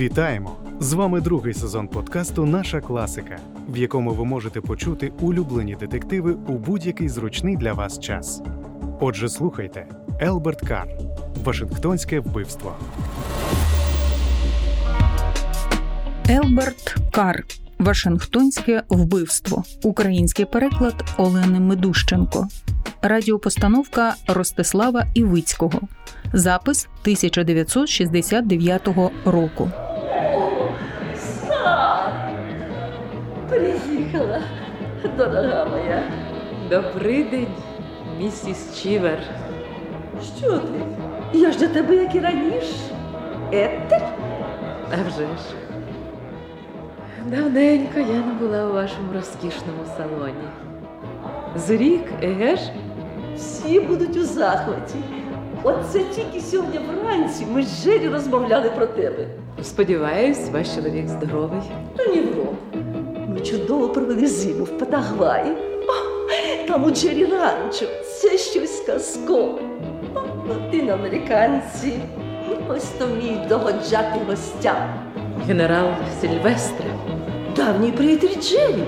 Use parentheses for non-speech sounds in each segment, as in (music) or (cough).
Вітаємо! З вами другий сезон подкасту Наша класика, в якому ви можете почути улюблені детективи у будь-який зручний для вас час. Отже, слухайте Елберт Кар Вашингтонське вбивство. Елберт Кар Вашингтонське вбивство. Український переклад Олени Медущенко. Радіопостановка Ростислава Івицького. Запис 1969 року. Приїхала, дорога моя. Добрий день, місіс Чівер. Що ти? Я ж до тебе, як і раніше. Етель? А вже ж. Давненько я не була у вашому розкішному салоні. Зрік, еге ж? Всі будуть у захваті. Оце тільки сьогодні вранці ми з Жері розмовляли про тебе. Сподіваюсь, ваш чоловік здоровий. Та ні в. Ми чудово провели зиму в Патагваї. О, там у Джері ранчо. Це щось казкове. Латиноамериканці. Ось то вміють догоджати гостям. Генерал Сильвестре. Давній приятель Джері.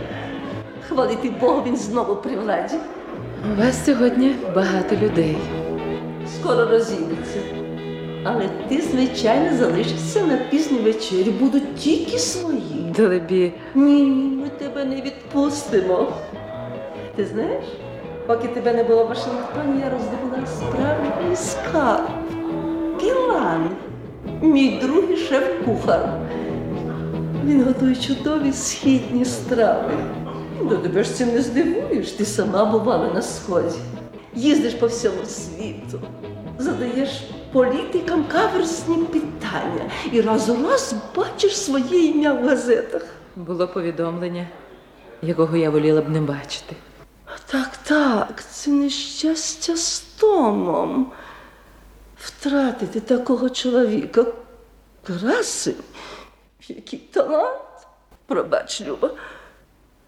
Хвалити Богу, він знову при владі. У вас сьогодні багато людей. Скоро розійдеться. Але ти, звичайно, залишишся на пізню вечерю. Будуть тільки свої. Далебі, Ні, ні, ми тебе не відпустимо. Ти знаєш, поки тебе не було в Вашингтоні, я роздобула справжній скарб. Пілан, мій другий шеф-кухар. Він готує чудові східні страви. До тебе ж цим не здивуєш, ти сама бувала на сході. Їздиш по всьому світу, задаєш політикам каверсні питання і раз у раз бачиш своє ім'я в газетах. було повідомлення, якого я воліла б не бачити. Так, так, це нещастя з Томом. Втратити такого чоловіка. Красень, який талант. Пробач, Люба.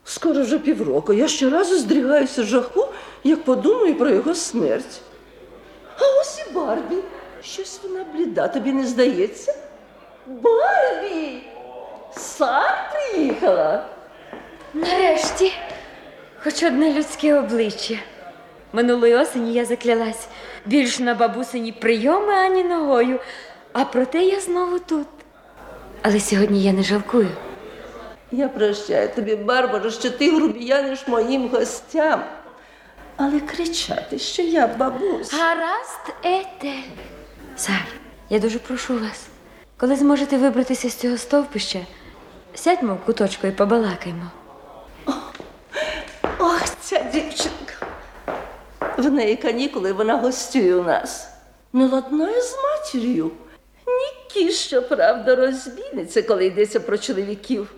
Скоро вже півроку. Я щоразу здрігаюся з жаху, як подумаю про його смерть. А ось і Барбі. Щось вона бліда, тобі не здається? Барбі! Сам приїхала. Нарешті, хоч одне людське обличчя. Минулої осені я заклялась більш на бабусині прийоми ані ногою, а проте я знову тут. Але сьогодні я не жалкую. Я прощаю тобі, Барбаро, що ти грубіяниш моїм гостям. Але кричати, що я бабуся. Гаразд, Етель. Сар, я дуже прошу вас, коли зможете вибратися з цього стовпища, сядьмо в куточку і побалакаймо. Ох, ця дівчинка. В неї канікули, вона гостює у нас. Не ладнає з матір'ю. Нікі, щоправда, розбійниця, коли йдеться про чоловіків.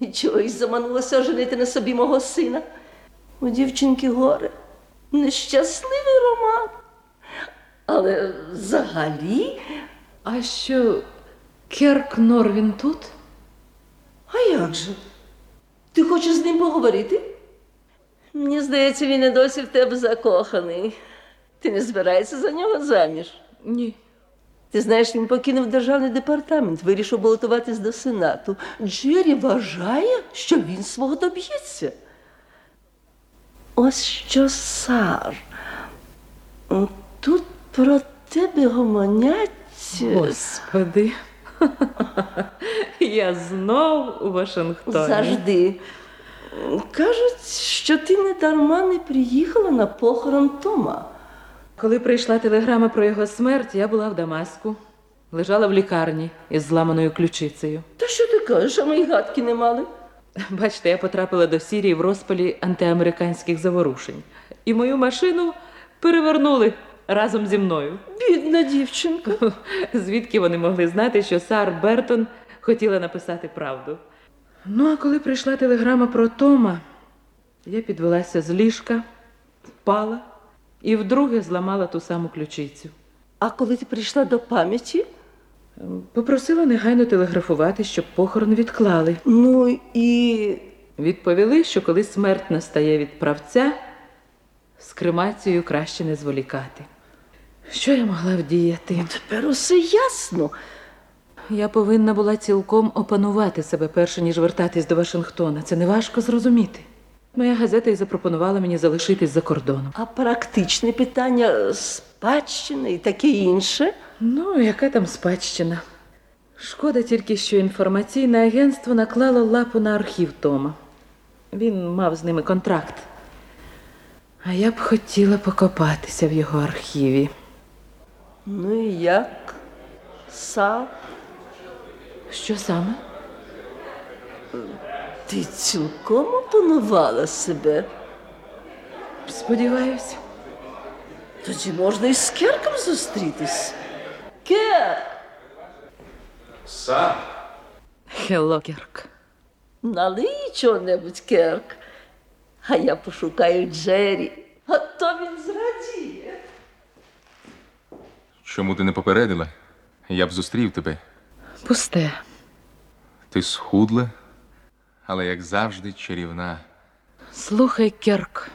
І чогось заманулося женити на собі мого сина. У дівчинки горе. Нещасливий роман. Але взагалі, А що, Керк Норвін тут? а як же? Ти хочеш з ним поговорити? Мені здається, він і досі в тебе закоханий. Ти не збираєшся за нього заміж. Ні. Ти знаєш, він покинув державний департамент, вирішив балотуватись до Сенату. Джері вважає, що він свого доб'ється. Ось що Сар. Тут про тебе гомонять. Господи. (laughs) Я знов у Вашингтоні. Завжди. Кажуть, що ти не дарма не приїхала на похорон Тома. Коли прийшла телеграма про його смерть, я була в Дамаску. Лежала в лікарні із зламаною ключицею. Та що ти кажеш, а ми й гадки не мали? Бачите, я потрапила до Сірії в розпалі антиамериканських заворушень. І мою машину перевернули разом зі мною. Бідна дівчинка. (laughs) Звідки вони могли знати, що Сар Бертон хотіла написати правду? Ну, а коли прийшла телеграма про Тома, я підвелася з ліжка, впала і вдруге зламала ту саму ключицю. А коли ти прийшла до пам'яті, Попросила негайно телеграфувати, щоб похорон відклали. ну і Відповіли, що коли смерть настає від правця, З кремацією краще не зволікати. Що я могла вдіяти? Тепер усе ясно. Я повинна була цілком опанувати себе, перше ніж вертатись до Вашингтона. Це не важко зрозуміти. Моя газета і запропонувала мені залишитись за кордоном. А практичне питання спадщини і таке інше. Ну, яка там спадщина? Шкода тільки, що інформаційне агентство наклало лапу на архів Тома. Він мав з ними контракт. А я б хотіла покопатися в його архіві. Ну і як? Сав, Що саме? Ти цілком опанувала себе. Сподіваюся. Тоді можна і з Керком зустрітись. Керк, Сам. Hello, Керк. налий чого-небудь, Керк. А я пошукаю Джері. А то він зрадіє. Чому ти не попередила? Я б зустрів тебе. Пусте. Ти схудла, але як завжди чарівна. Слухай, Керк.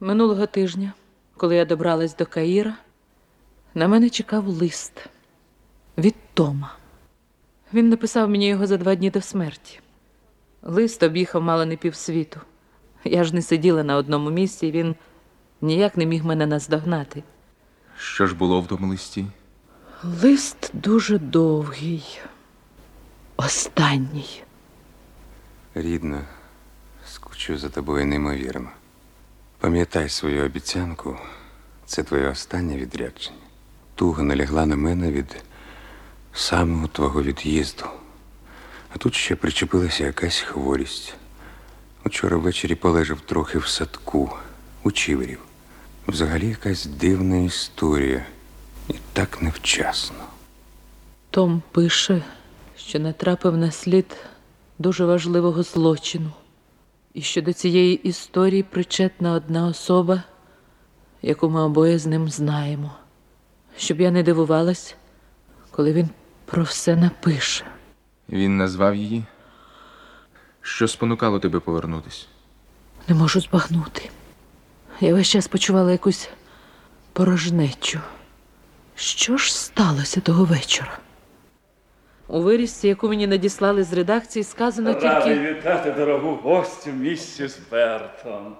Минулого тижня, коли я добралась до Каїра, на мене чекав лист від Тома. Він написав мені його за два дні до смерті. Лист об'їхав мало не півсвіту. Я ж не сиділа на одному місці, і він ніяк не міг мене наздогнати. Що ж було в тому листі? Лист дуже довгий. Останній. Рідна, скучу за тобою неймовірно. Пам'ятай свою обіцянку, це твоє останнє відрядження. Туга налягла на мене від самого твого від'їзду. А тут ще причепилася якась хворість. Учора ввечері полежав трохи в садку, у чіверів. Взагалі якась дивна історія. І так невчасно. Том пише, що натрапив на слід дуже важливого злочину, і що до цієї історії причетна одна особа, яку ми обоє з ним знаємо. Щоб я не дивувалась, коли він про все напише. Він назвав її. Що спонукало тебе повернутись? Не можу збагнути. Я весь час почувала якусь порожнечу. Що ж сталося того вечора? У вирізці, яку мені надіслали з редакції, сказано Радий тільки. вітати дорогу гостю, місіс Бертон.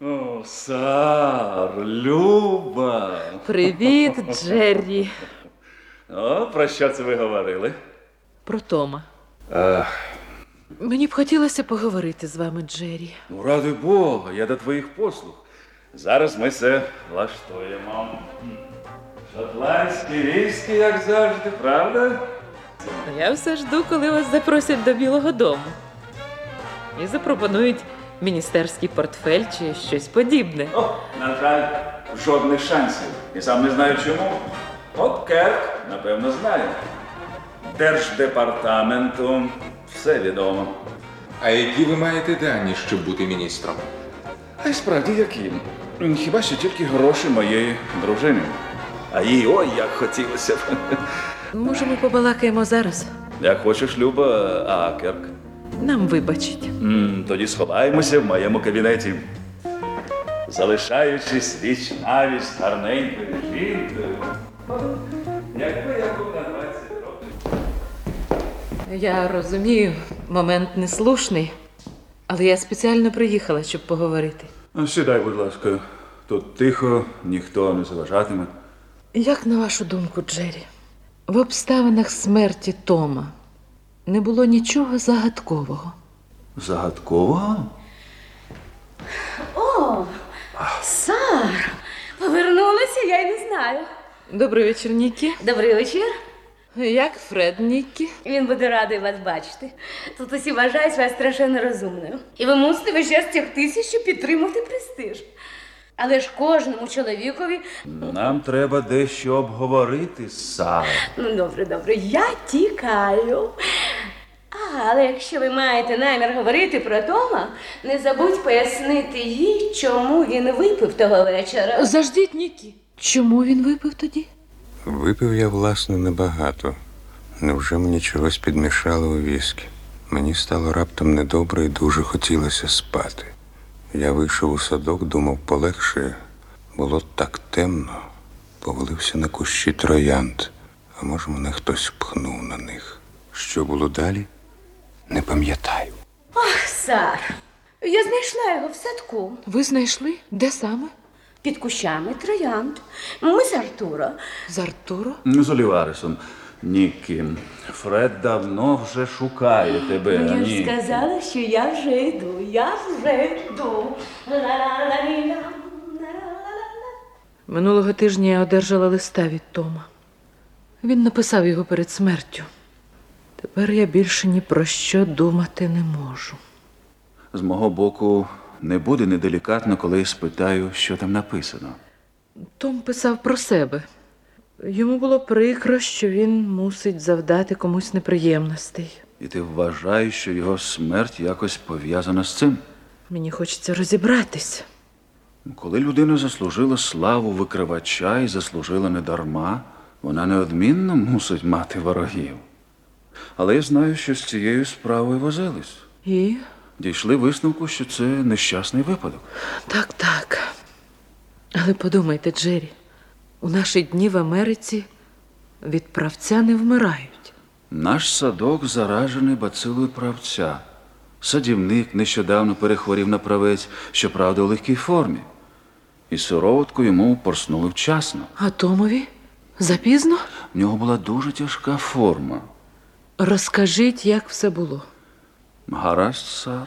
О, Сар, Люба. Привіт, (laughs) Джеррі. О, про що це ви говорили? Про Тома. Мені б хотілося поговорити з вами, Джері. Ну, ради Бога, я до твоїх послуг. Зараз ми це влаштуємо. Шотландський віскі, як завжди, правда? Я все жду, коли вас запросять до Білого Дому. І запропонують міністерський портфель чи щось подібне. О, на жаль, жодних шансів. І сам не знаю чому. От Керк, напевно, знає. Держдепартаменту все відомо. А які ви маєте дані, щоб бути міністром? А й справді яким? Хіба що тільки гроші моєї дружини. А їй ой, як хотілося б. Може, ми побалакаємо зараз? Як хочеш, Люба, а Керк. Нам вибачить. М, Тоді сховаємося в моєму кабінеті. Залишаючись віч навіч гарненькою жінкою. Якби я був на 20 років. Я розумію, момент неслушний, але я спеціально приїхала, щоб поговорити. Ну, Сідай, будь ласка. Тут тихо, ніхто не заважатиме. Як на вашу думку, Джері, в обставинах смерті Тома не було нічого загадкового. Загадково? О, Сар, повернулася, я й не знаю. Добрий вечір, Нікі. Добрий вечір. Як Фред Нікі? Він буде радий вас бачити. Тут усі вважають вас страшенно розумною. І ви мусите весь час тягтися, щоб підтримати престиж. Але ж кожному чоловікові. Нам треба дещо обговорити, Сара. Ну, добре, добре, я тікаю. А, але якщо ви маєте намір говорити про Тома, не забудь пояснити їй, чому він випив того вечора. Заждіть, Нікі. Чому він випив тоді? Випив я, власне, небагато. Невже мені чогось підмішали у віскі? Мені стало раптом недобре і дуже хотілося спати. Я вийшов у садок, думав, полегше. Було так темно. Повалився на кущі троянд, а може, мене хтось пхнув на них. Що було далі? Не пам'ятаю. Сар, я знайшла його в садку Ви знайшли? Де саме? під кущами троянд. Ми з Артуро. З Артуро? З Оліваресом. Нікі, Фред давно вже шукає тебе. Я Ні. ж сказала, що я вже йду, я вже йду. Ла-ла-ла-ла-ла, ла-ла-ла-ла. Минулого тижня я одержала листа від Тома. Він написав його перед смертю. Тепер я більше ні про що думати не можу. З мого боку, не буде неделікатно, коли я спитаю, що там написано. Том писав про себе. Йому було прикро, що він мусить завдати комусь неприємностей. І ти вважаєш, що його смерть якось пов'язана з цим. Мені хочеться розібратися. Коли людина заслужила славу викривача і заслужила не дарма, вона неодмінно мусить мати ворогів. Але я знаю, що з цією справою возились. І Дійшли висновку, що це нещасний випадок. так, так. Але подумайте, Джері, у наші дні в Америці від правця не вмирають. Наш садок заражений бацилою правця. Садівник нещодавно перехворів на правець, щоправда, у легкій формі. І сироватку йому порснули вчасно. А Томові? Запізно? В нього була дуже тяжка форма. Розкажіть, як все було. Гаразд, сар.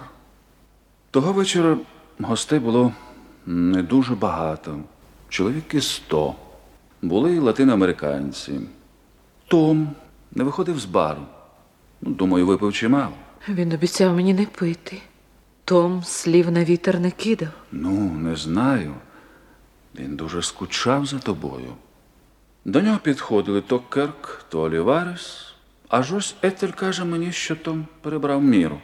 Того вечора гостей було не дуже багато. Чоловіки сто. Були латиноамериканці. Том не виходив з бару. Ну, думаю, випив чимало. Він обіцяв мені не пити. Том слів на вітер не кидав. Ну, не знаю. Він дуже скучав за тобою. До нього підходили то Керк, то Оліварес. Аж ось Етель каже мені, що Том перебрав міру.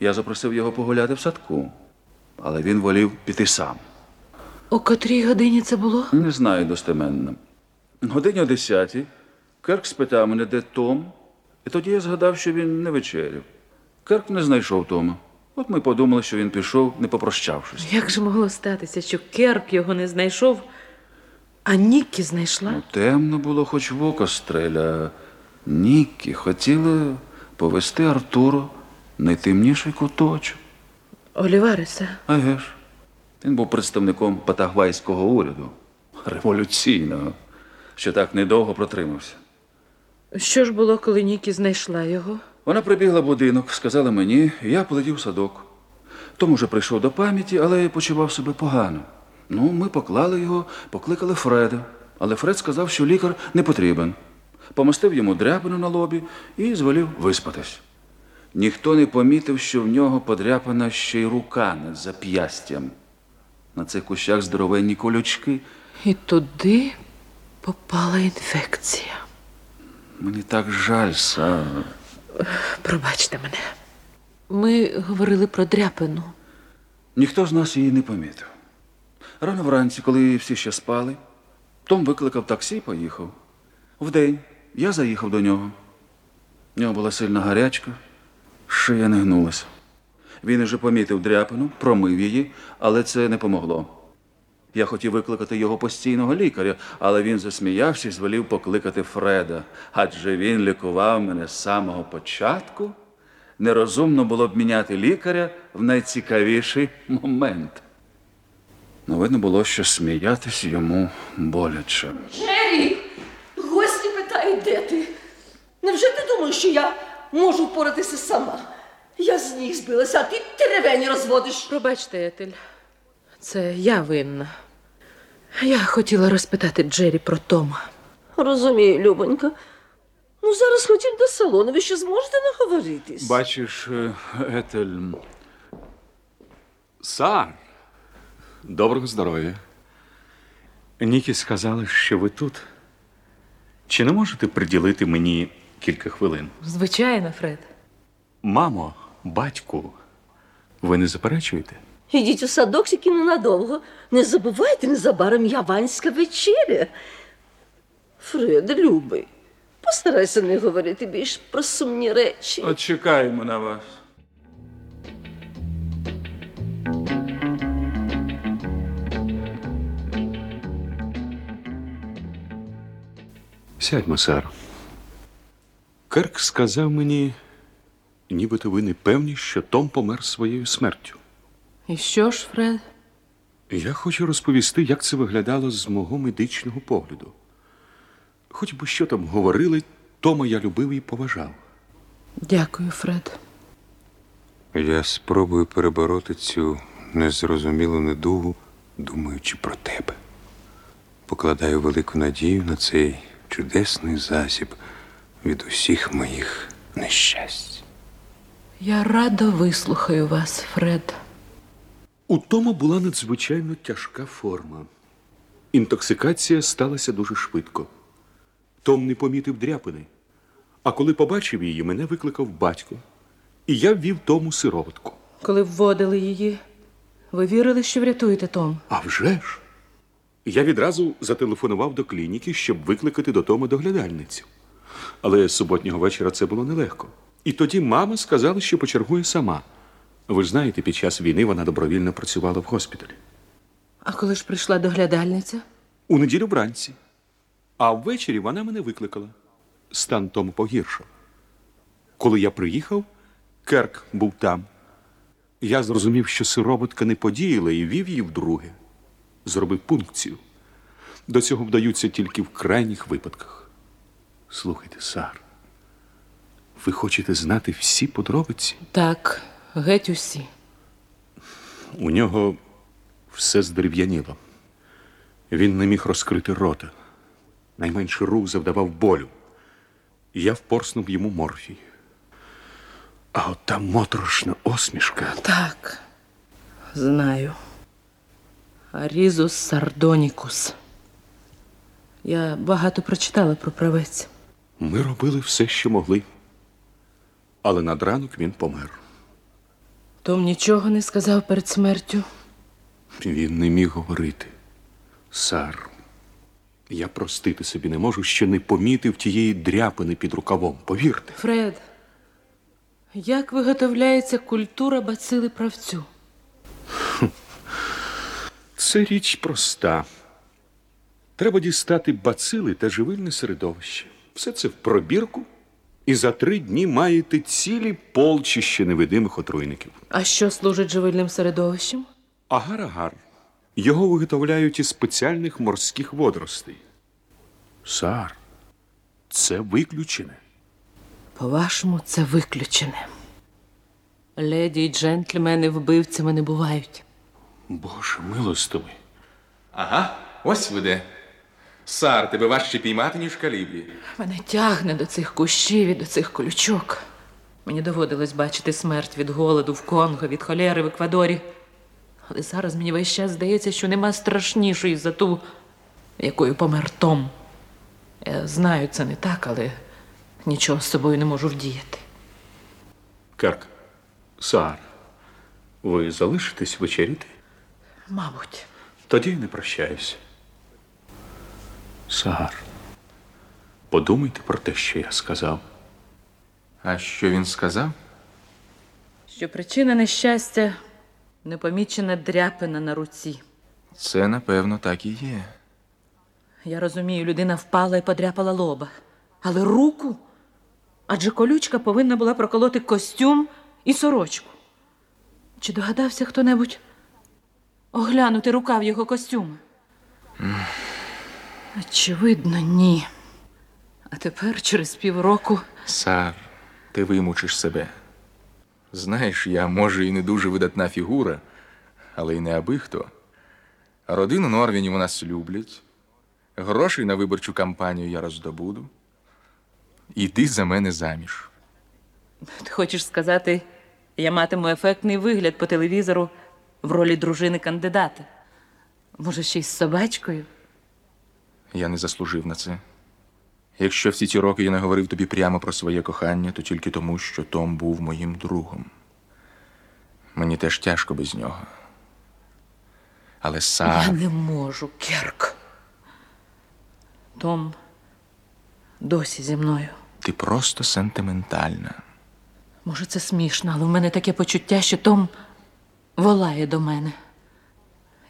Я запросив його погуляти в садку, але він волів піти сам. О котрій годині це було? Не знаю достеменно. Годині о десятій Керк спитав мене, де Том, і тоді я згадав, що він не вечеряв. Керк не знайшов Тома. От ми подумали, що він пішов, не попрощавшись. Як же могло статися, що Керк його не знайшов, а Ніккі знайшла? Ну, темно було, хоч в око стреля. Нікі хотіли повести Артуру найтемніший куточок. Олівареса. А ж, він був представником патагвайського уряду, революційного, що так недовго протримався. Що ж було, коли Нікі знайшла його? Вона прибігла в будинок, сказала мені, і я полетів в садок. Том уже прийшов до пам'яті, але почував себе погано. Ну, ми поклали його, покликали Фреда, але Фред сказав, що лікар не потрібен. Помостив йому дряпину на лобі і звелів виспатись. Ніхто не помітив, що в нього подряпана ще й рука над зап'ястям. На цих кущах здоровенні колючки. І туди попала інфекція. Мені так жаль, Сара. Пробачте мене. Ми говорили про дряпину. Ніхто з нас її не помітив. Рано вранці, коли всі ще спали, Том викликав таксі і поїхав. Вдень я заїхав до нього. В нього була сильна гарячка, шия не гнулася. Він уже помітив дряпину, промив її, але це не помогло. Я хотів викликати його постійного лікаря, але він засміявся і звелів покликати Фреда, адже він лікував мене з самого початку. Нерозумно було б міняти лікаря в найцікавіший момент. Ну, видно було, що сміятись йому боляче. Джері, гості питають, де ти? Невже ти думаєш, що я можу впоратися сама? Я з ніг збилася, а ти теревені розводиш. Пробачте, Етель. Це я винна. Я хотіла розпитати Джері про Тома. Розумію, Любонька. Ну, зараз ходіть до салону, ви ще зможете наговоритись. Бачиш, е, Етель. Сар. Доброго здоров'я. Нікі сказали, що ви тут. Чи не можете приділити мені кілька хвилин? Звичайно, Фред. Мамо, батьку, ви не заперечуєте? Ідіть у садок тільки ненадовго. Не забувайте незабаром яванська вечеря. Фред, любий, постарайся не говорити більш про сумні речі. От на вас. Сядьмо, Масар. Керк сказав мені, нібито ви не певні, що Том помер своєю смертю. І що ж, Фред? Я хочу розповісти, як це виглядало з мого медичного погляду. Хоч би що там говорили, Тома я любив і поважав. Дякую, Фред. Я спробую перебороти цю незрозумілу недугу, думаючи про тебе. Покладаю велику надію на цей чудесний засіб від усіх моїх нещасть. Я радо вислухаю вас, Фред. У Тома була надзвичайно тяжка форма. Інтоксикація сталася дуже швидко. Том не помітив дряпини. А коли побачив її, мене викликав батько. І я ввів Тому сироватку. Коли вводили її, ви вірили, що врятуєте Том? А вже ж. Я відразу зателефонував до клініки, щоб викликати до Тома доглядальницю. Але суботнього вечора це було нелегко. І тоді мама сказала, що почергує сама. Ви ж знаєте, під час війни вона добровільно працювала в госпіталі. А коли ж прийшла доглядальниця? У неділю вранці. А ввечері вона мене викликала. Стан Тому погіршав. Коли я приїхав, Керк був там. Я зрозумів, що сироватка не подіяла і вів її вдруге. Зробив пункцію. До цього вдаються тільки в крайніх випадках. Слухайте, Сар, ви хочете знати всі подробиці? Так, геть усі. У нього все здерев'яніло. Він не міг розкрити рота. Найменший рух завдавав болю. Я впорснув йому морфій. А от та моторошна осмішка. Так, знаю. Арізус сардонікус. Я багато прочитала про правець. Ми робили все, що могли. Але над ранок він помер. Том нічого не сказав перед смертю. Він не міг говорити. Сар, я простити собі не можу, що не помітив тієї дряпини під рукавом. Повірте. Фред, як виготовляється культура бацили правцю? (laughs) Це річ проста. Треба дістати бацили та живильне середовище. Все це в пробірку, і за три дні маєте цілі полчища невидимих отруйників. А що служить живильним середовищем? Агар-агар. Його виготовляють із спеціальних морських водоростей. Сар, це виключене. По-вашому, це виключене. Леді й джентльмени вбивцями не бувають. Боже милостивий. Ага, ось ви де. Сар, тебе важче піймати, ніж калібрі. Мене тягне до цих кущів і до цих колючок. Мені доводилось бачити смерть від голоду в Конго, від холери в Еквадорі. Але зараз мені весь час здається, що нема страшнішої за ту, якою помер Том. Я знаю, це не так, але нічого з собою не можу вдіяти. Керк, Сар, ви залишитесь вечеряти? Мабуть, Тоді й не прощаюся. Сар, подумайте про те, що я сказав. А що він сказав? що причина нещастя непомічена дряпина на руці. Це, напевно, так і є. Я розумію, людина впала і подряпала лоба. Але руку? Адже колючка повинна була проколоти костюм і сорочку. Чи догадався хто-небудь оглянути рукав його костюма? Очевидно, ні. А тепер, через півроку, Сар, ти вимучиш себе. Знаєш, я, може, і не дуже видатна фігура, але й не аби хто. Родину Норвінів у нас люблять. Грошей на виборчу кампанію я роздобуду. Іди за мене заміж. ти хочеш сказати, я матиму ефектний вигляд по телевізору в ролі дружини кандидата. Може, ще й з собачкою? Я не заслужив на це. Якщо всі ці роки я не говорив тобі прямо про своє кохання, то тільки тому, що Том був моїм другом. Мені теж тяжко без нього. Але сам. Я не можу, Керк. Том досі зі мною. ти просто сентиментальна. Може, це смішно, але в мене таке почуття, що Том волає до мене.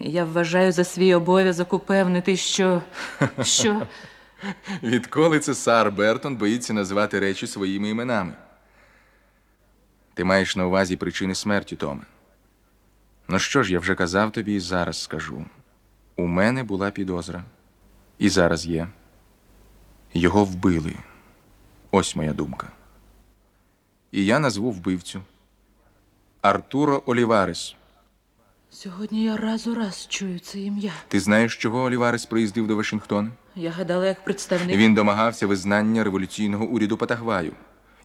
Я вважаю за свій обов'язок упевнити, що. що. (laughs) Відколи це Сар Бертон боїться називати речі своїми іменами? Ти маєш на увазі причини смерті Томе. Ну що ж, я вже казав тобі і зараз скажу. У мене була підозра. І зараз є. Його вбили. Ось моя думка. І я назву вбивцю Артуро Оліварес. Сьогодні я раз у раз чую це ім'я. Ти знаєш, чого Оліварес приїздив до Вашингтона? Я гадала, як представник. Він домагався визнання революційного уряду Патагваю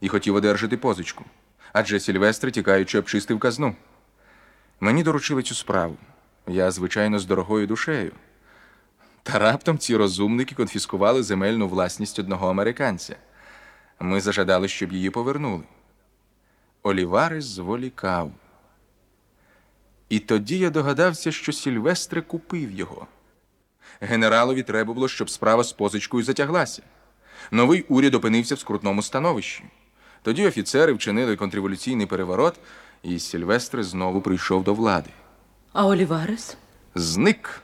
і хотів одержати позичку. Адже Сільвестр, тікаючи, обчистив казну. Мені доручили цю справу. Я, звичайно, з дорогою душею. Та раптом ці розумники конфіскували земельну власність одного американця. Ми зажадали, щоб її повернули. Оліварес зволікав. І тоді я догадався, що Сільвестре купив його. Генералові треба було, щоб справа з позичкою затяглася. Новий уряд опинився в скрутному становищі. Тоді офіцери вчинили контрреволюційний переворот, і Сільвестр знову прийшов до влади. А Оліварес? Зник.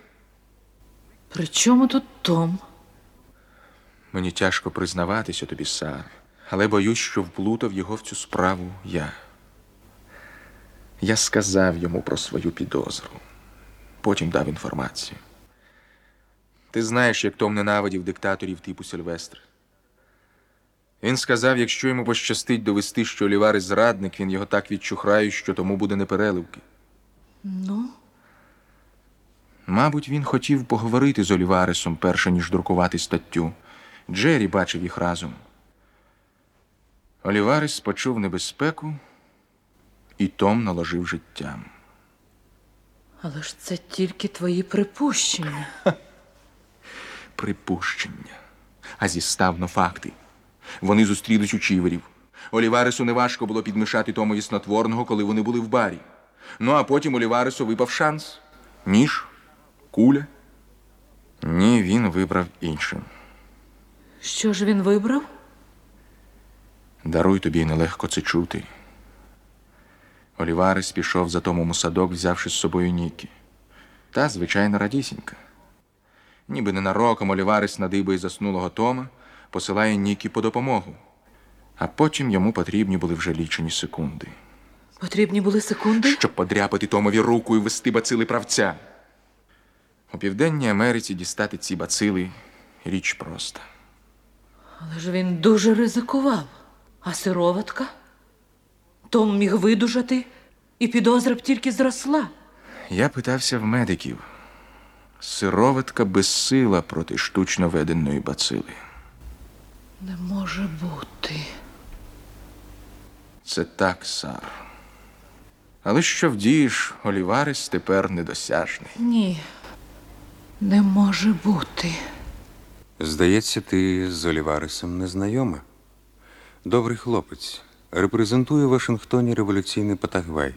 При чому тут Том? Мені тяжко признаватися тобі, Сар, але боюсь, що вплутав його в цю справу я. Я сказав йому про свою підозру. Потім дав інформацію. Ти знаєш, як Том ненавидів диктаторів типу Сильвестра. Він сказав, якщо йому пощастить довести, що Оліварес зрадник, він його так відчухрає, що тому буде непереливки. Ну, Мабуть, він хотів поговорити з Оліваресом, перше ніж друкувати статтю. Джері бачив їх разом. Оліварес почув небезпеку, і Том наложив життям. але ж це тільки твої припущення. Припущення. А зіставно факти. Вони зустрілись у чіверів. Оліваресу неважко було підмішати Томові снотворного, коли вони були в барі. Ну а потім Оліваресу випав шанс. Ніж, куля. Ні, він вибрав іншим. Що ж він вибрав? Даруй тобі нелегко це чути. Оліварес пішов за Томом у садок, взявши з собою Нікі. Та, звичайно, радісінька. Ніби ненароком Оліварес надибає заснулого Тома, посилає Нікі по допомогу. А потім йому потрібні були вже лічені секунди, Потрібні були секунди? щоб подряпати Томові руку і вести бацили правця. У Південній Америці дістати ці бацили річ проста. Але ж він дуже ризикував. А сироватка? Том міг видужати, і підозра б тільки зросла. Я питався в медиків. Сироватка безсила проти штучно веденої бацили. Не може бути. Це так, Сар. Але що вдієш, Оліварес тепер недосяжний. Ні, не може бути. Здається, ти з Оліваресом не знайома. Добрий хлопець. Репрезентує в Вашингтоні революційний Патагвай.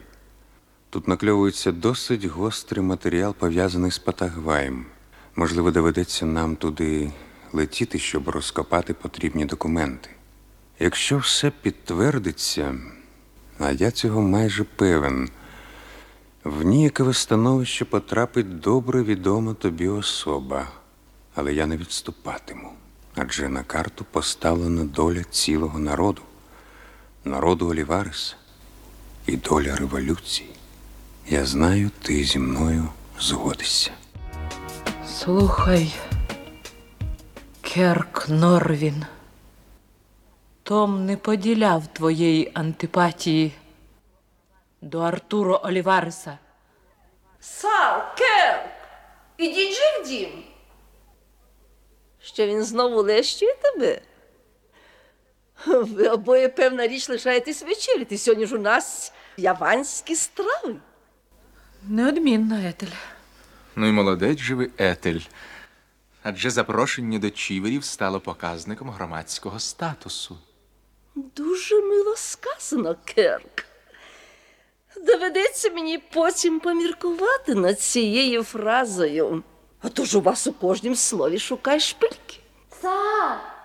Тут накльовується досить гострий матеріал, пов'язаний з Патагваєм. Можливо, доведеться нам туди летіти, щоб розкопати потрібні документи. Якщо все підтвердиться, а я цього майже певен, в ніякове становище потрапить добре відома тобі особа, але я не відступатиму, адже на карту поставлена доля цілого народу, народу Олівареса і доля революції. Я знаю, ти зі мною згодишся. Слухай, Керк Норвін. Том не поділяв твоєї антипатії до Артуро Олівареса. Сар, Керк, ідіть же в дім. Що він знову лещує тебе? (laughs) Ви обоє, певна річ, лишаєтесь вечеряти. Сьогодні ж у нас яванські страви. Неодмінно, Етель. Ну і молодець же ви, Етель. Адже запрошення до чіверів стало показником громадського статусу. Дуже мило сказано, Керк. Доведеться мені потім поміркувати над цією фразою. А то ж у вас у кожнім слові шукай шпильки. Са!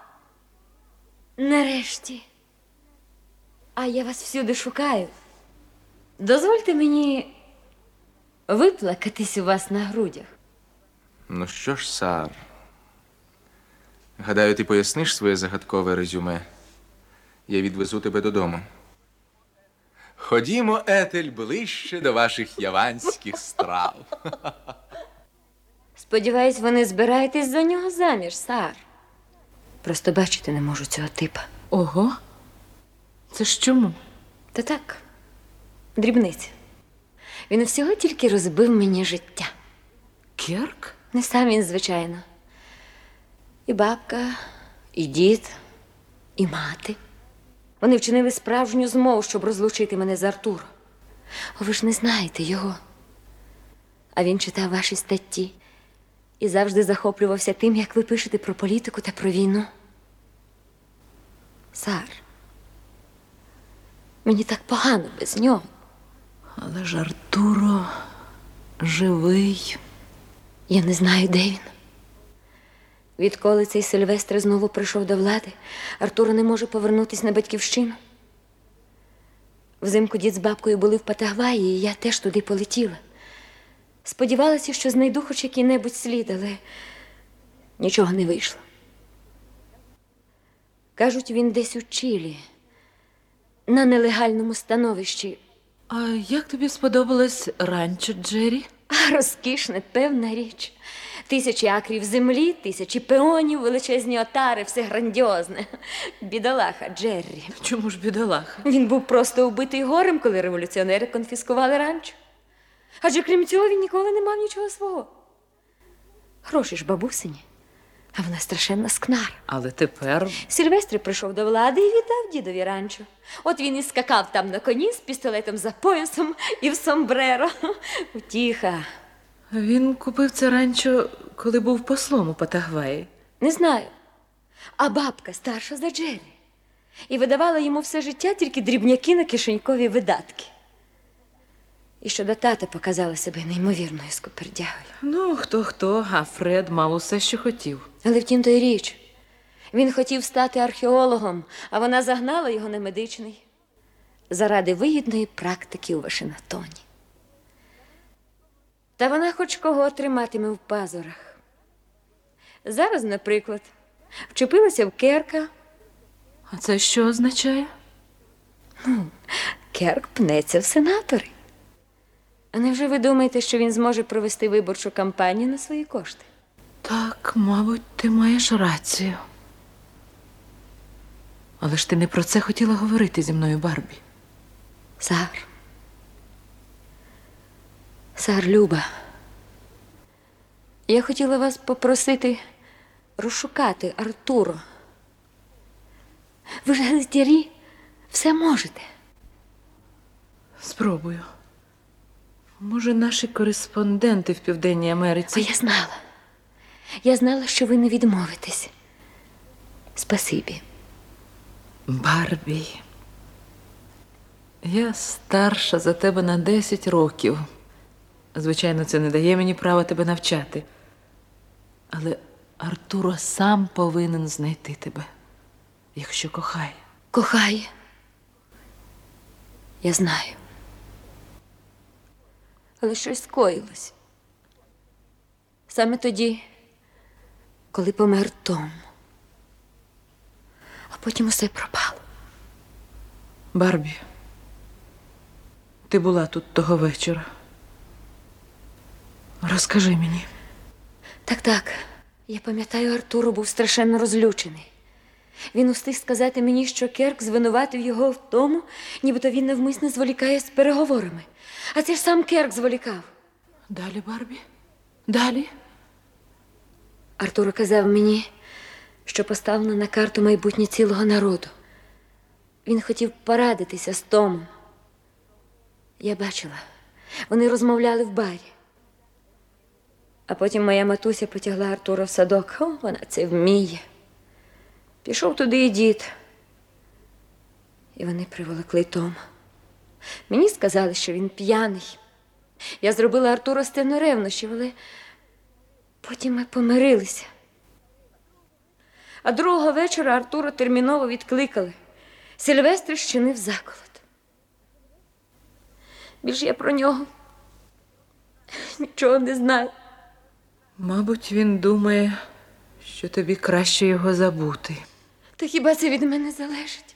Нарешті. А я вас всюди шукаю. Дозвольте мені виплакатись у вас на грудях. Ну що ж, Сар, Гадаю, ти поясниш своє загадкове резюме. Я відвезу тебе додому. Ходімо, Етель, ближче до ваших яванських страв. Сподіваюсь, ви не збираєтесь за нього заміж, Сар. Просто бачити не можу цього типа. Ого. Це ж чому? Та так, дрібниця. Він всього тільки розбив мені життя. Керк? Не сам він, звичайно. І бабка, і дід, і мати. Вони вчинили справжню змову, щоб розлучити мене з Артуром. О, ви ж не знаєте його. А він читав ваші статті і завжди захоплювався тим, як ви пишете про політику та про війну. Сар, мені так погано без нього. Але ж Артуро живий. Я не знаю, де він. Відколи цей Сильвестр знову прийшов до влади, Артур не може повернутися на батьківщину. Взимку дід з бабкою були в Патагваї, і я теж туди полетіла. Сподівалася, що знайду хоч який-небудь слід, але нічого не вийшло. Кажуть, він десь у Чилі, на нелегальному становищі. А як тобі сподобалось ранчо, Джері? А розкішне, певна річ. Тисячі акрів землі, тисячі пеонів, величезні отари, все грандіозне. Бідолаха Джеррі. Чому ж бідолаха? Він був просто убитий горем, коли революціонери конфіскували ранчо. Адже крім цього, він ніколи не мав нічого свого. Гроші ж бабусині, а вона страшенна скнара. Але тепер Сильвестр прийшов до влади і віддав дідові ранчо. От він і скакав там на коні з пістолетом за поясом і в сомбреро. (laughs) Утіха. він купив це ранчо, коли був послом у Патагваї. Не знаю. А бабка старша за Джері. І видавала йому все життя тільки дрібняки на кишенькові видатки. І щодо тата показала себе неймовірною скупердягою. Ну, хто хто, а Фред мав усе, що хотів. Але втім, то й річ. Він хотів стати археологом, а вона загнала його на медичний заради вигідної практики у Вашингтоні. Та вона хоч кого триматиме в пазурах. Зараз, наприклад, вчепилася в Керка. А це що означає? Керк пнеться в сенатори. А невже ви думаєте, що він зможе провести виборчу кампанію на свої кошти? Так, мабуть, ти маєш рацію. Але ж ти не про це хотіла говорити зі мною, Барбі. Сар. Сар Люба. Я хотіла вас попросити розшукати Артуро. Ви ж газетярі все можете. Спробую. Може, наші кореспонденти в Південній Америці. я знала. Я знала, що ви не відмовитесь. Спасибі. Барбі. Я старша за тебе на 10 років. Звичайно, це не дає мені права тебе навчати. Але Артуро сам повинен знайти тебе, якщо кохає. Кохає. Я знаю. Але щось скоїлось. Саме тоді, коли помер Том. А потім усе пропало. Барбі, ти була тут того вечора. Розкажи мені. Так, так. Я пам'ятаю, Артуро був страшенно розлючений. Він устиг сказати мені, що Керк звинуватив його в тому, нібито він навмисно зволікає з переговорами. А це ж сам Керк зволікав. Далі, Барбі? Далі? Артуро казав мені, що поставлено на карту майбутнє цілого народу. Він хотів порадитися з Томом. Я бачила, вони розмовляли в барі. А потім моя матуся потягла Артура в садок. О, вона це вміє. Пішов туди і дід. І вони приволокли Тома. Мені сказали, що він п'яний. Я зробила Артура стену ревнощів, але потім ми помирилися. А другого вечора Артура терміново відкликали. Сильвестр щинив заколот. Більше я про нього нічого не знаю. Мабуть, він думає, що тобі краще його забути. Та хіба це від мене залежить?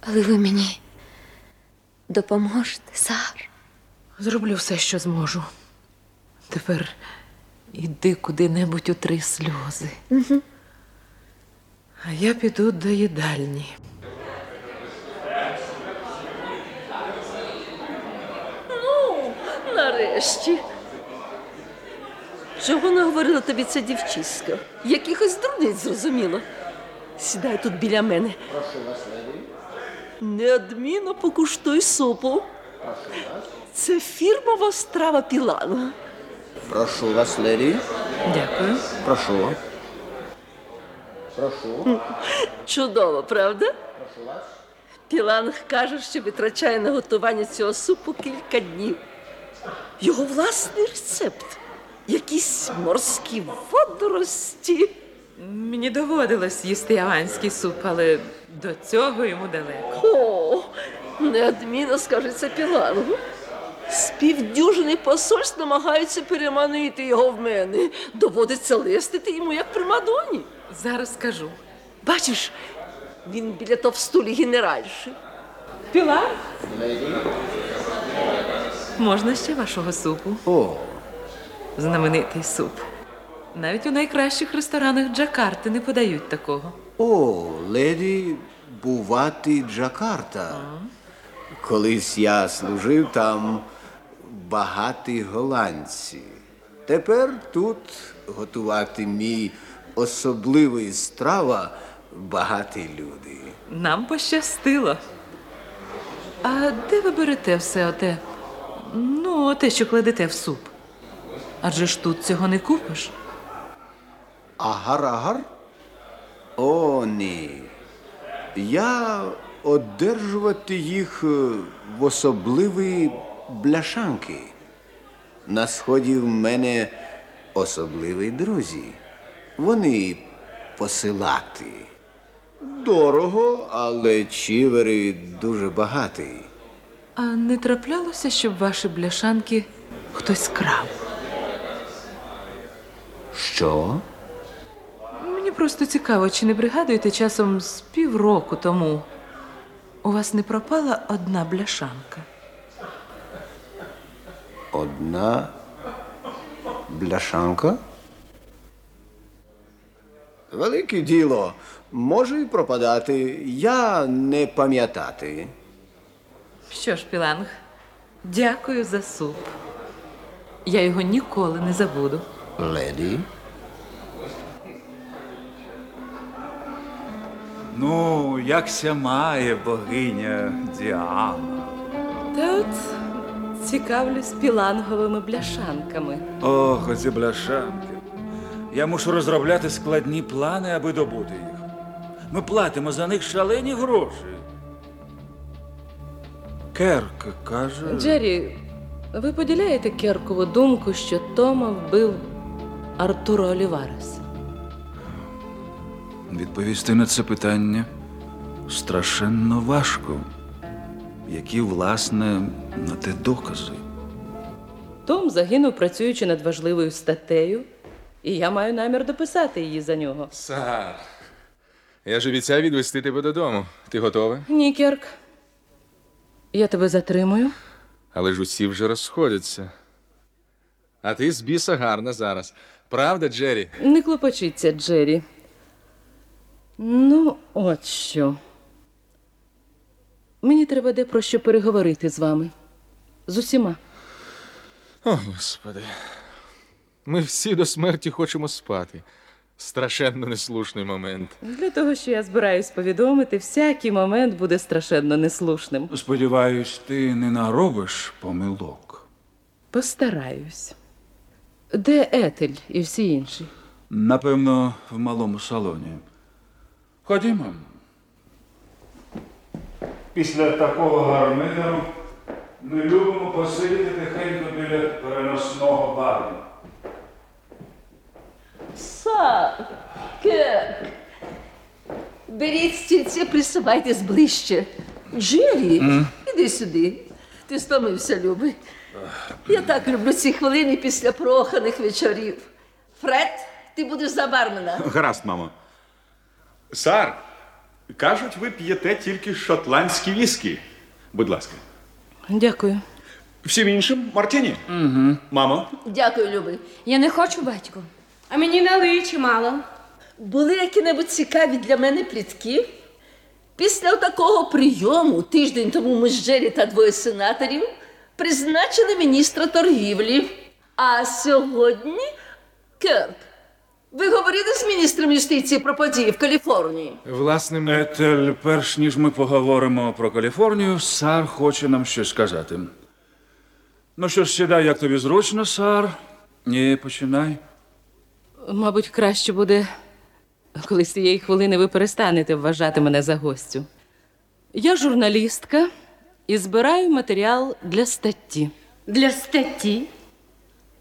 Але ви мені допоможете, Сар. Зроблю все, що зможу. Тепер іди куди-небудь утри сльози. А я піду до їдальні. Ну, нарешті. Чого наговорила тобі ця дівчиська? Якихось дурниць зрозуміло. Сідай тут біля мене. Прошу вас, леді. Неодмінно покуштуй супу. Це фірмова страва пілана. Прошу вас, леді. Дякую. Прошу. Прошу. Чудово, правда? Піланг каже, що витрачає на готування цього супу кілька днів. Його власний рецепт. Якісь морські водорості. Мені доводилось їсти яванський суп, але до цього йому далеко. О, неодмінно скажеться Пілангу. З півдюжини посольств намагаються переманити його в мене. Доводиться листити йому як примадоні. Зараз скажу. Бачиш, він біля товстулі генеральши. Піла? Можна ще вашого супу? О, Знаменитий суп. Навіть у найкращих ресторанах Джакарти не подають такого. о, леді Бувати Джакарта. Колись я служив там багаті голландці. Тепер тут готувати мій особливий страва багаті люди. Нам пощастило. А де ви берете все оте? Ну, те, що кладете в суп. Адже ж тут цього не купиш. Агар-агар? О, ні. Я одержувати їх е, в особливі бляшанки. На сході в мене особливі друзі. Вони посилати. Дорого, але чівери дуже багаті. А не траплялося, щоб ваші бляшанки хтось крав? Що? Мені просто цікаво, чи не пригадуєте часом з півроку тому у вас не пропала одна бляшанка? Одна бляшанка? Велике діло. Може й пропадати. Я не пам'ятати. Що ж, Піланг, дякую за суп. Я його ніколи не забуду. Леді? Ну, якся має богиня Діана. Та от цікавлюсь піланговими бляшанками. Ох, оці бляшанки. Я мушу розробляти складні плани, аби добути їх. Ми платимо за них шалені гроші. Керк каже. Джері, ви поділяєте Керкову думку, що Тома вбив Артура Оліварес? Відповісти на це питання страшенно важко. Які, власне, на те докази? Том загинув, працюючи над важливою статтею, і я маю намір дописати її за нього. Сар, я ж обіцяв відвести тебе додому. Ти готова? Ні, Керк. Я тебе затримую. Але ж усі вже розходяться. А ти з біса гарна зараз. Правда, Джері? Не клопочіться, Джері. Ну, от що. Мені треба де про що переговорити з вами. З усіма. О, Господи. Ми всі до смерті хочемо спати. Страшенно неслушний момент. Для того, що я збираюсь повідомити, всякий момент буде страшенно неслушним. Сподіваюсь, ти не наробиш помилок. Постараюсь. Де Етель і всі інші? Напевно, в малому салоні. Ходімо. Після такого гармидеру ми любимо посидіти тихенько біля переносного бару. Сар, Керк. Беріть стільці, присувайтесь ближче. Джері, іди сюди. Ти стомився, любий. Я так люблю ці хвилини після проханих вечорів. Фред, ти будеш за бармена. Гаразд, мамо. Сар, кажуть, ви п'єте тільки шотландські віскі. Будь ласка. Дякую. Всім іншим Мартіні. Угу. Мамо. Дякую, любий. Я не хочу, батько. А мені налий чимало. Були які-небудь цікаві для мене плітки? Після такого прийому, тиждень тому ми з Джері та двоє сенаторів призначили міністра торгівлі. А сьогодні Керк. Ви говорили з міністром юстиції про події в Каліфорнії? Власне. Етель, перш ніж ми поговоримо про Каліфорнію, Сар хоче нам щось сказати. Ну що ж, сідай, як тобі зручно, Сар. Ні, починай. Мабуть, краще буде, коли з цієї хвилини ви перестанете вважати мене за гостю. Я журналістка і збираю матеріал для статті. Для статті?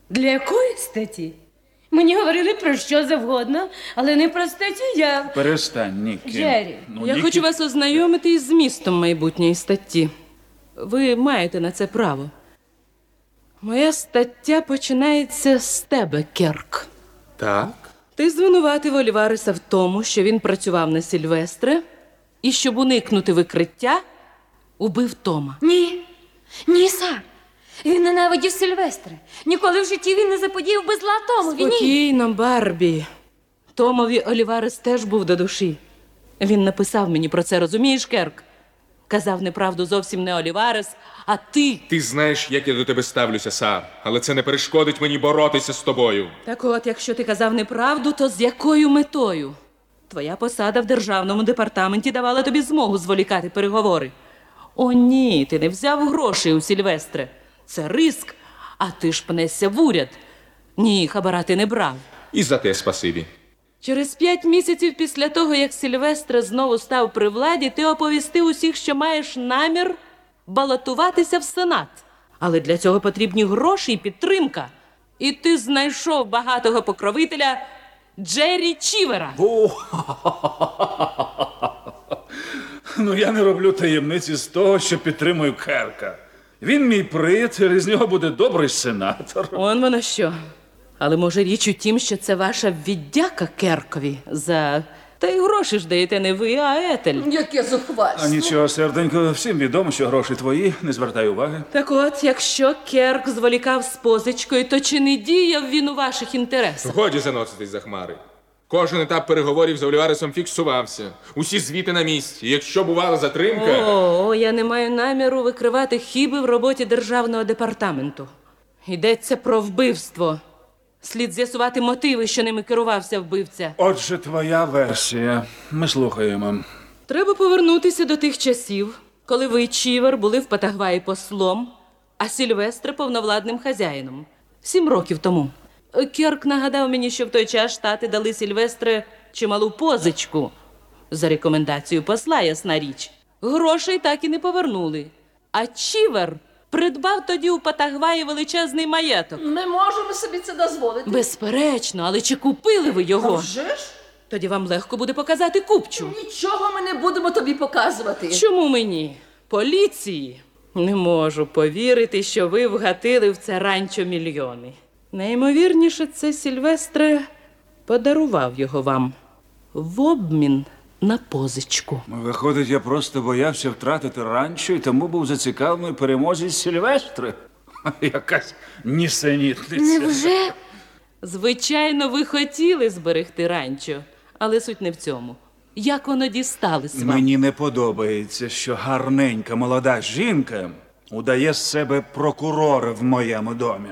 Для якої статті? Мені говорили про що завгодно, але не про статтю я. Перестань, Нікі. Джері, Ну, Я Нікі- хочу вас ознайомити із змістом майбутньої статті. Ви маєте на це право. Моя стаття починається з тебе, Керк. Так. Ти звинуватив Олівареса в тому, що він працював на Сільвестре і, щоб уникнути викриття, убив Тома. Ні. Ні, Сар. Він ненавидів Сильвестра. Ніколи в житті він не заподіяв би зла Томові. Ні. Спокійно, Барбі. Томові Оліварес теж був до душі. Він написав мені про це, розумієш, Керк? Казав неправду зовсім не Оліварес, а ти. Ти знаєш, як я до тебе ставлюся, Сар, але це не перешкодить мені боротися з тобою. Так от, якщо ти казав неправду, то з якою метою? Твоя посада в державному департаменті давала тобі змогу зволікати переговори. О, ні, ти не взяв грошей у Сільвестре. Це риск, а ти ж пнешся в уряд. Ні, хабара ти не брав. І за те спасибі. Через п'ять місяців після того, як Сільвестр знову став при владі, ти оповістив усіх, що маєш намір балотуватися в Сенат. Але для цього потрібні гроші і підтримка. І ти знайшов багатого покровителя Джері Чівера. Ну, я не роблю таємниці з того, що підтримую Керка. Він мій приятель, і з нього буде добрий сенатор. Он воно що. Але може річ у тім, що це ваша віддяка Керкові за. Та й гроші ж даєте не ви, а Етель. Яке зухвальство. А нічого, серденько, всім відомо, що гроші твої, не звертай уваги. Так от, якщо Керк зволікав з позичкою, то чи не діяв він у ваших інтересах? Годі заноситись за хмари. Кожен етап переговорів з Оліваресом фіксувався. Усі звіти на місці. Якщо бувала затримка. О, я не маю наміру викривати хіби в роботі державного департаменту. Йдеться про вбивство. Слід з'ясувати мотиви, що ними керувався вбивця. Отже, твоя версія. Ми слухаємо. Треба повернутися до тих часів, коли ви, Чівер, були в Патагваї послом, а Сільвестре повновладним хазяїном. Сім років тому. Керк нагадав мені, що в той час штати дали Сільвестре чималу позичку за рекомендацією посла, ясна річ. Грошей так і не повернули. А Чівер придбав тоді у Патагваї величезний маєток. Ми можемо собі це дозволити. Безперечно, але чи купили ви його? Вже ж? Тоді вам легко буде показати купчу. Нічого ми не будемо тобі показувати. Чому мені? Поліції? Не можу повірити, що ви вгатили в це ранчо мільйони. Найімовірніше, це Сільвестре подарував його вам в обмін на позичку. Виходить, я просто боявся втратити ранчо і тому був зацікавлений перемозі Сільвестри. Якась нісенітниця. Невже? Звичайно, ви хотіли зберегти ранчо, але суть не в цьому. Як воно дісталось вам? Мені не подобається, що гарненька молода жінка удає з себе прокурора в моєму домі.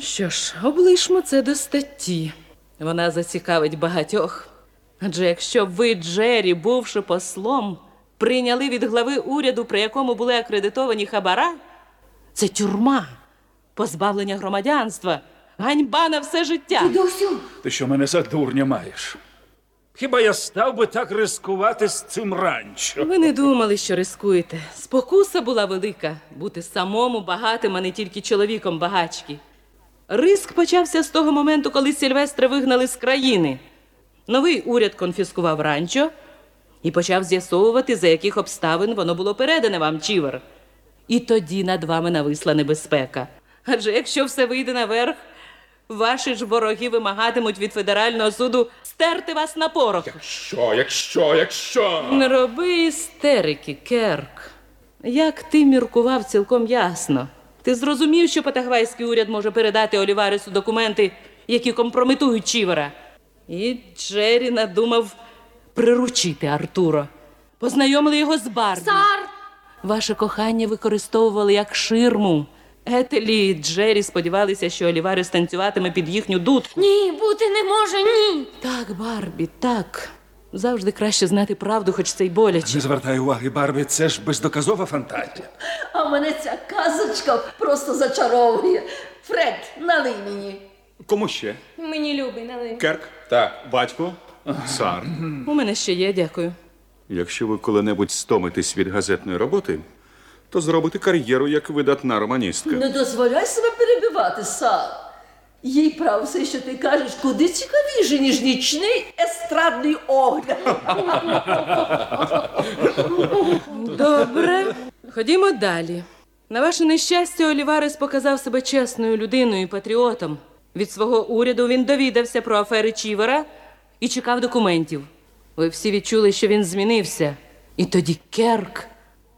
Що ж, облишмо це до статті. Вона зацікавить багатьох. Адже якщо б ви, Джері, бувши послом, прийняли від глави уряду, при якому були акредитовані хабара, це тюрма, позбавлення громадянства, ганьба на все життя. Досю. Ти що мене за дурня маєш? Хіба я став би так ризикувати з цим ранчо? Ви не думали, що рискуєте. Спокуса була велика бути самому багатим, а не тільки чоловіком багачки. Риск почався з того моменту, коли Сільвестра вигнали з країни. Новий уряд конфіскував ранчо і почав з'ясовувати, за яких обставин воно було передане вам, Чівер. І тоді над вами нависла небезпека. Адже якщо все вийде наверх, Ваші ж вороги вимагатимуть від федерального суду стерти вас на порох. Що, якщо, якщо? Не роби істерики, Керк. Як ти міркував цілком ясно. Ти зрозумів, що патагвайський уряд може передати Оліварису документи, які компрометують Чівера. І Джері надумав приручити Артуро. Познайомили його з Барбі. Сар! Ваше кохання використовували як ширму. Етелі і Джері сподівалися, що Оліварис танцюватиме під їхню дудку. Ні, бути не може, ні. Так, Барбі, так. Завжди краще знати правду, хоч це й боляче. Не звертай уваги, Барбі, це ж бездоказова фантазія. А мене ця казочка просто зачаровує. Фред, налий мені. Кому ще? Мені любий, налий. Керк? Так. Батько? Сар. У мене ще є, дякую. Якщо ви коли-небудь стомитесь від газетної роботи, то зробите кар'єру як видатна романістка. Не дозволяй себе перебивати, Сар. Їй прав все, що ти кажеш, куди цікавіше, ніж нічний естрадний огляд. Добре. Ходімо далі. На ваше нещастя, Оліварес показав себе чесною людиною і патріотом. Від свого уряду він довідався про афери Чівера і чекав документів. Ви всі відчули, що він змінився. І тоді Керк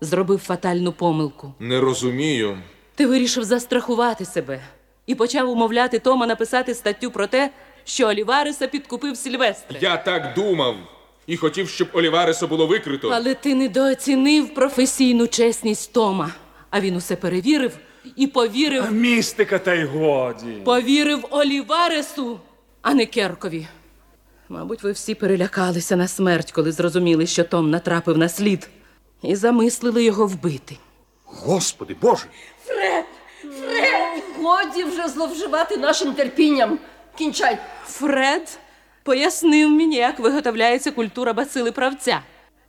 зробив фатальну помилку. Не розумію. Ти вирішив застрахувати себе і почав умовляти Тома написати статтю про те, що Олівареса підкупив Сільвестр. Я так думав. І хотів, щоб Олівареса було викрито. Але ти недооцінив професійну чесність Тома. А він усе перевірив і повірив, Містика та й годі. повірив Оліваресу, а не Керкові. Мабуть, ви всі перелякалися на смерть, коли зрозуміли, що Том натрапив на слід, і замислили його вбити. Господи Боже! Годі вже зловживати нашим терпінням. Кінчай. Фред пояснив мені, як виготовляється культура бацили правця.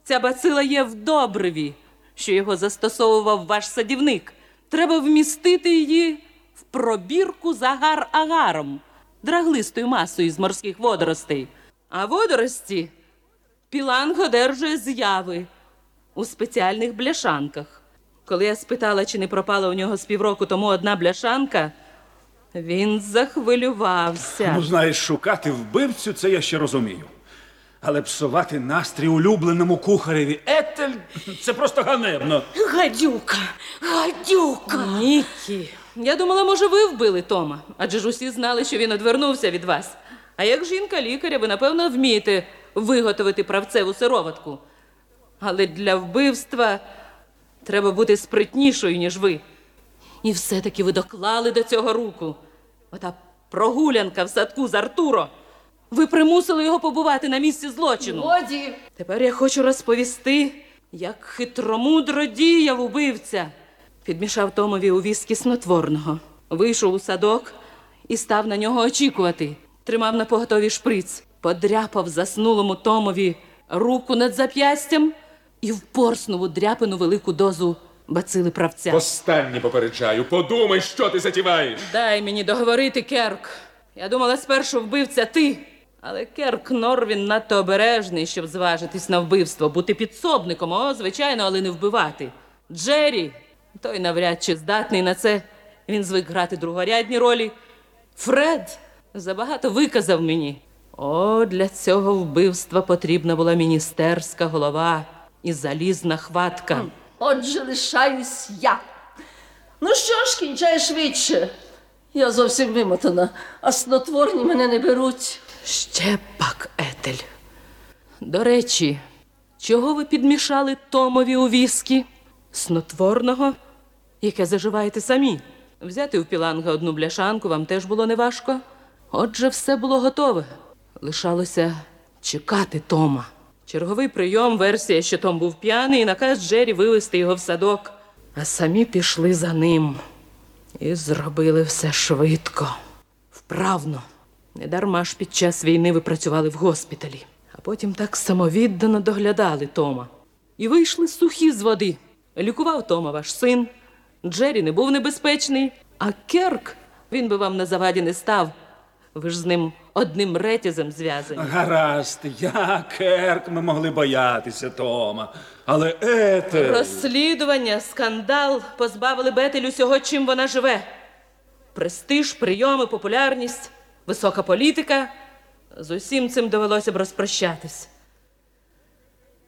Ця бацила є в добриві, що його застосовував ваш садівник. Треба вмістити її в пробірку з агар-агаром, драглистою масою з морських водоростей. А водорості піланг одержує з'яви у спеціальних бляшанках. Коли я спитала, чи не пропала у нього з півроку тому одна бляшанка, він захвилювався. Ну, знаєш, шукати вбивцю, це я ще розумію. Але псувати настрій улюбленому кухареві Етель це просто ганебно. Гадюка, гадюка. Нікі, я думала, може, ви вбили Тома, адже ж усі знали, що він одвернувся від вас. А як жінка лікаря, ви, напевно, вмієте виготовити правцеву сироватку. Але для вбивства треба бути спритнішою, ніж ви. І все-таки ви доклали до цього руку. Ота прогулянка в садку з Артуро. Ви примусили його побувати на місці злочину. Годі. Тепер я хочу розповісти, як хитромудро діяв убивця. Підмішав Томові у віскі снотворного, вийшов у садок і став на нього очікувати. Тримав на поготові шприц, подряпав заснулому Томові руку над зап'ястям і впорснув у дряпину велику дозу бацили правця. Останнє попереджаю. Подумай, що ти затіваєш. Дай мені договорити, Керк. Я думала, спершу вбивця ти. Але Керк Норвін надто обережний, щоб зважитись на вбивство, бути підсобником, о, звичайно, але не вбивати. Джері, той навряд чи здатний на це. Він звик грати другорядні ролі. Фред забагато виказав мені. О, для цього вбивства потрібна була міністерська голова і залізна хватка. Отже, лишаюсь я. Ну що ж, кінчай швидше. Я зовсім вимотана, а снотворні мене не беруть. Ще пак, Етель. До речі, чого ви підмішали Томові у віскі? Снотворного, яке заживаєте самі. Взяти в піланга одну бляшанку вам теж було неважко. Отже, все було готове. Лишалося чекати Тома. Черговий прийом, версія, що Том був п'яний, і наказ Джері вивезти його в садок. А самі пішли за ним. І зробили все швидко, вправно. Недарма ж під час війни ви працювали в госпіталі, а потім так самовіддано доглядали Тома. І вийшли сухі з води. Лікував Тома ваш син. Джері не був небезпечний, а Керк він би вам на заваді не став. Ви ж з ним одним ретязем зв'язані. Гаразд, я, Керк, ми могли боятися Тома. Але Етель... Розслідування, скандал позбавили Бетель усього, чим вона живе. Престиж, прийоми, популярність, висока політика. З усім цим довелося б розпрощатись.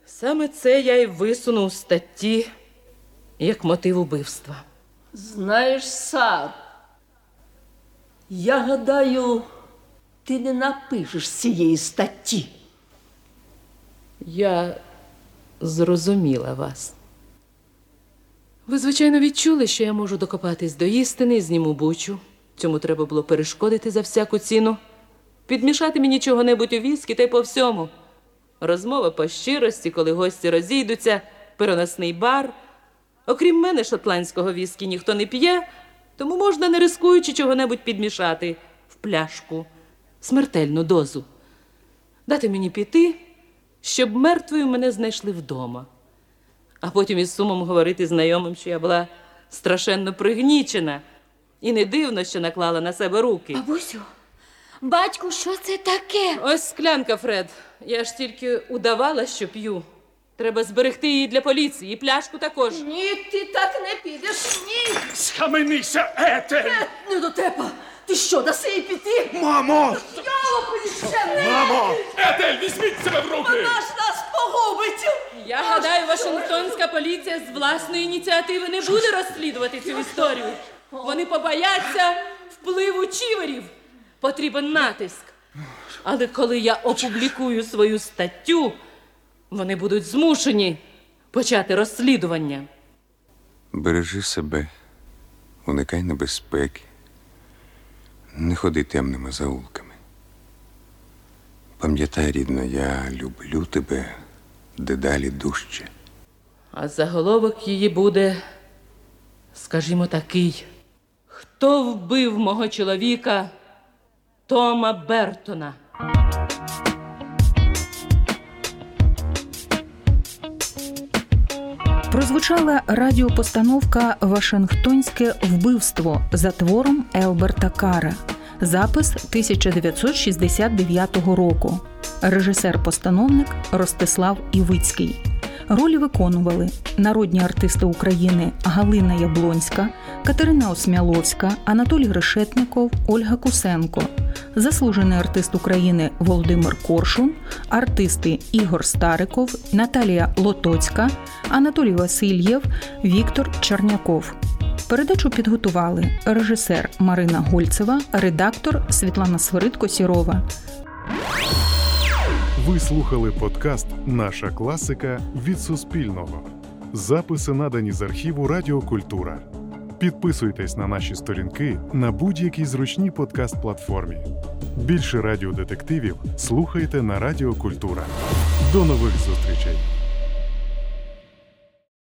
Саме це я й висунув у статті як мотив убивства. Знаєш, Сар, я гадаю, ти не напишеш цієї статті. Я зрозуміла вас. Ви, звичайно, відчули, що я можу докопатись до істини і зніму бучу. Цьому треба було перешкодити за всяку ціну. Підмішати мені чого-небудь у віскі та й по всьому. Розмова по щирості, коли гості розійдуться, переносний бар. Окрім мене, шотландського віскі ніхто не п'є, тому можна, не рискуючи чого-небудь підмішати в пляшку, смертельну дозу. Дати мені піти, щоб мертвою мене знайшли вдома. А потім із сумом говорити знайомим, що я була страшенно пригнічена, і не дивно, що наклала на себе руки. Бабусю, батьку, що це таке? Ось склянка, Фред. Я ж тільки удавала, що п'ю. Треба зберегти її для поліції, і пляшку також. Ні, ти так не підеш. Ні. Схаменися, Етель! Не до тебе. Ти що, даси їй піти? Мамо! Мамо! Етель, візьміть себе в руки! Вона ж нас погубить! Я гадаю, Вашингтонська поліція з власної ініціативи не буде розслідувати цю історію. Вони побояться впливу чіверів. Потрібен натиск. Але коли я опублікую свою статтю, вони будуть змушені почати розслідування. Бережи себе, уникай небезпеки, не ходи темними заулками. Пам'ятай, рідно, я люблю тебе дедалі дужче. А заголовок її буде, скажімо, такий: Хто вбив мого чоловіка Тома Бертона? Прозвучала радіопостановка Вашингтонське вбивство за твором Елберта Кара. Запис 1969 року. Режисер-постановник Ростислав Івицький. Ролі виконували народні артисти України Галина Яблонська, Катерина Осмяловська, Анатолій Решетников, Ольга Кусенко, заслужений артист України Володимир Коршун, артисти Ігор Стариков, Наталія Лотоцька, Анатолій Васильєв, Віктор Черняков. Передачу підготували режисер Марина Гольцева, редактор Світлана Свиридко Сірова. Ви слухали подкаст Наша класика від Суспільного. Записи надані з архіву Радіокультура. Підписуйтесь на наші сторінки на будь-якій зручній подкаст-платформі. Більше радіодетективів слухайте на Радіо Культура. До нових зустрічей!